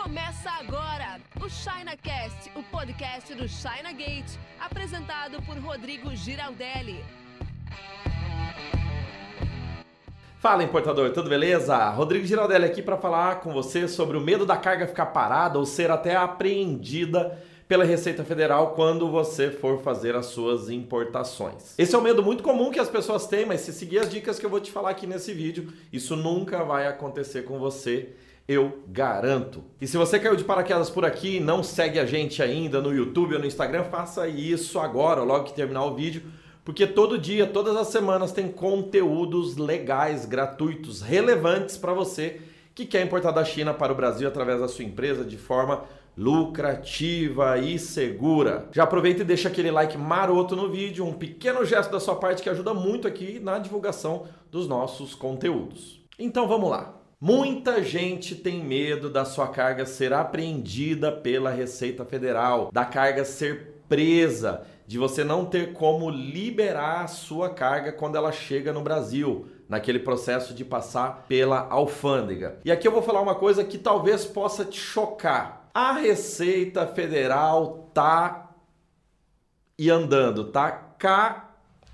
Começa agora o ChinaCast, o podcast do China Gate, apresentado por Rodrigo Giraldelli. Fala importador, tudo beleza? Rodrigo Giraldelli aqui para falar com você sobre o medo da carga ficar parada ou ser até apreendida pela Receita Federal quando você for fazer as suas importações. Esse é um medo muito comum que as pessoas têm, mas se seguir as dicas que eu vou te falar aqui nesse vídeo, isso nunca vai acontecer com você eu garanto. E se você caiu de paraquedas por aqui e não segue a gente ainda no YouTube ou no Instagram, faça isso agora, logo que terminar o vídeo, porque todo dia, todas as semanas tem conteúdos legais, gratuitos, relevantes para você que quer importar da China para o Brasil através da sua empresa de forma lucrativa e segura. Já aproveita e deixa aquele like maroto no vídeo, um pequeno gesto da sua parte que ajuda muito aqui na divulgação dos nossos conteúdos. Então vamos lá. Muita gente tem medo da sua carga ser apreendida pela Receita Federal, da carga ser presa, de você não ter como liberar a sua carga quando ela chega no Brasil, naquele processo de passar pela alfândega. E aqui eu vou falar uma coisa que talvez possa te chocar. A Receita Federal tá e andando, tá cá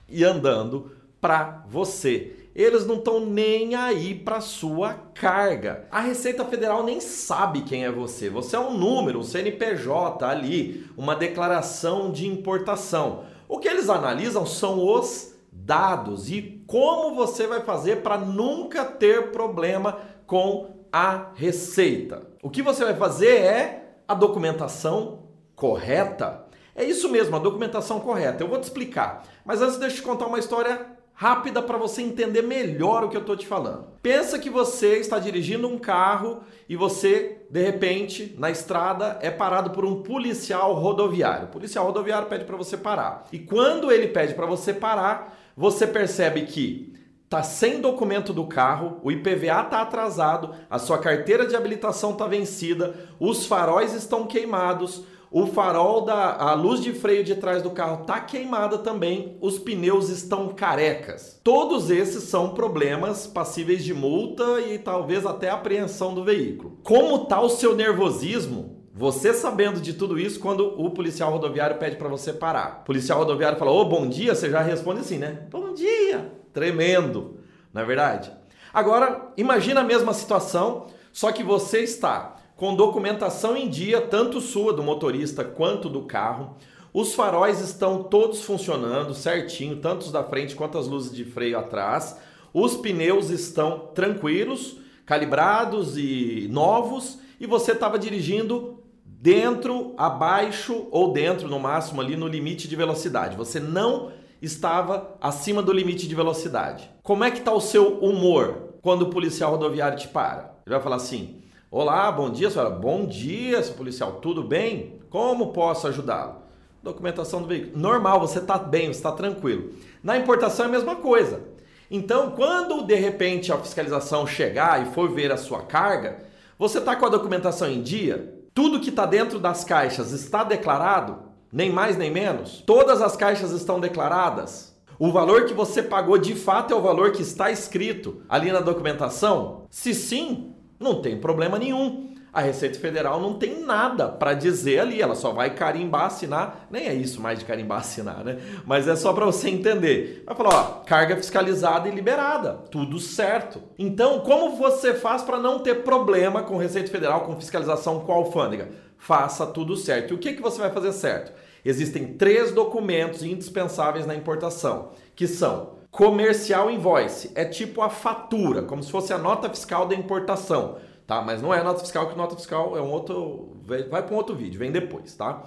e andando para você eles não estão nem aí para sua carga. A Receita Federal nem sabe quem é você. Você é um número, um CNPJ ali, uma declaração de importação. O que eles analisam são os dados e como você vai fazer para nunca ter problema com a receita. O que você vai fazer é a documentação correta. É isso mesmo, a documentação correta. Eu vou te explicar. Mas antes deixa eu te contar uma história rápida para você entender melhor o que eu estou te falando. Pensa que você está dirigindo um carro e você, de repente, na estrada, é parado por um policial rodoviário. O policial rodoviário pede para você parar. E quando ele pede para você parar, você percebe que tá sem documento do carro, o IPVA tá atrasado, a sua carteira de habilitação tá vencida, os faróis estão queimados, o farol da a luz de freio de trás do carro tá queimada também, os pneus estão carecas. Todos esses são problemas passíveis de multa e talvez até apreensão do veículo. Como tá o seu nervosismo? Você sabendo de tudo isso quando o policial rodoviário pede para você parar. O policial rodoviário fala: "Ô, oh, bom dia", você já responde assim, né? "Bom dia". Tremendo, não é verdade? Agora, imagina a mesma situação, só que você está com documentação em dia, tanto sua do motorista quanto do carro. Os faróis estão todos funcionando certinho, tanto os da frente quanto as luzes de freio atrás. Os pneus estão tranquilos, calibrados e novos, e você estava dirigindo dentro, abaixo ou dentro, no máximo ali no limite de velocidade. Você não estava acima do limite de velocidade. Como é que está o seu humor quando o policial rodoviário te para? Ele vai falar assim: Olá, bom dia, senhora. Bom dia, policial. Tudo bem? Como posso ajudá-lo? Documentação do veículo. Normal, você está bem, você está tranquilo. Na importação é a mesma coisa. Então, quando de repente a fiscalização chegar e for ver a sua carga, você está com a documentação em dia? Tudo que está dentro das caixas está declarado? Nem mais nem menos? Todas as caixas estão declaradas? O valor que você pagou de fato é o valor que está escrito ali na documentação? Se sim, não tem problema nenhum. A Receita Federal não tem nada para dizer ali, ela só vai carimbar, assinar. Nem é isso mais de carimbar, assinar, né? Mas é só para você entender. Vai falar, ó, carga fiscalizada e liberada, tudo certo. Então, como você faz para não ter problema com Receita Federal, com fiscalização com a alfândega? Faça tudo certo. E o que, que você vai fazer certo? Existem três documentos indispensáveis na importação, que são Comercial invoice é tipo a fatura, como se fosse a nota fiscal da importação, tá? Mas não é nota fiscal, que nota fiscal é um outro. Vai para um outro vídeo, vem depois, tá?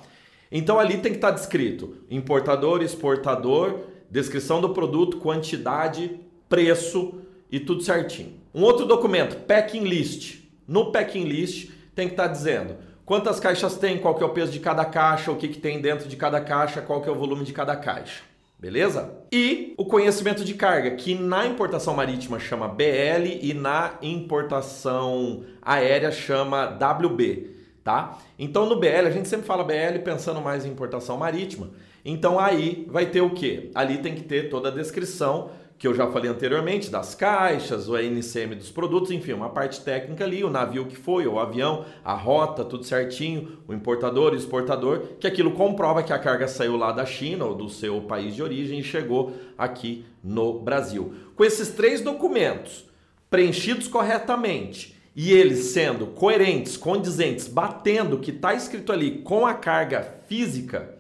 Então ali tem que estar tá descrito importador, exportador, descrição do produto, quantidade, preço e tudo certinho. Um outro documento, packing list. No packing list tem que estar tá dizendo quantas caixas tem, qual que é o peso de cada caixa, o que, que tem dentro de cada caixa, qual que é o volume de cada caixa. Beleza? E o conhecimento de carga, que na importação marítima chama BL e na importação aérea chama WB, tá? Então no BL, a gente sempre fala BL pensando mais em importação marítima. Então aí vai ter o quê? Ali tem que ter toda a descrição que eu já falei anteriormente, das caixas, o NCM dos produtos, enfim, uma parte técnica ali, o navio que foi, o avião, a rota, tudo certinho, o importador o exportador, que aquilo comprova que a carga saiu lá da China ou do seu país de origem e chegou aqui no Brasil. Com esses três documentos preenchidos corretamente e eles sendo coerentes, condizentes, batendo o que está escrito ali com a carga física,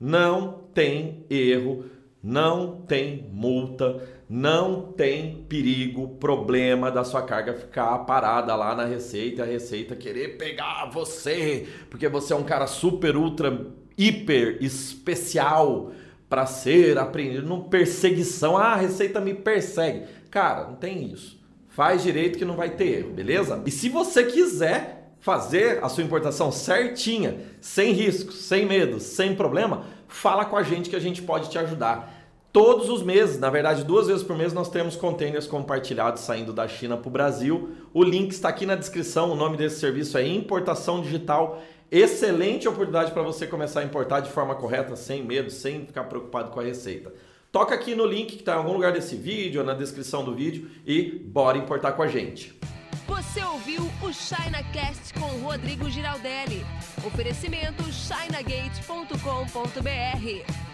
não tem erro, não tem multa, não tem perigo, problema da sua carga ficar parada lá na Receita, a Receita querer pegar você, porque você é um cara super, ultra, hiper especial para ser apreendido, não perseguição. Ah, a Receita me persegue. Cara, não tem isso. Faz direito que não vai ter erro, beleza? E se você quiser fazer a sua importação certinha, sem riscos, sem medo, sem problema, fala com a gente que a gente pode te ajudar. Todos os meses, na verdade, duas vezes por mês, nós temos containers compartilhados saindo da China para o Brasil. O link está aqui na descrição. O nome desse serviço é Importação Digital. Excelente oportunidade para você começar a importar de forma correta, sem medo, sem ficar preocupado com a receita. Toca aqui no link que está em algum lugar desse vídeo ou na descrição do vídeo e bora importar com a gente. Você ouviu o ChinaCast com Rodrigo Giraldelli. Oferecimento chinagate.com.br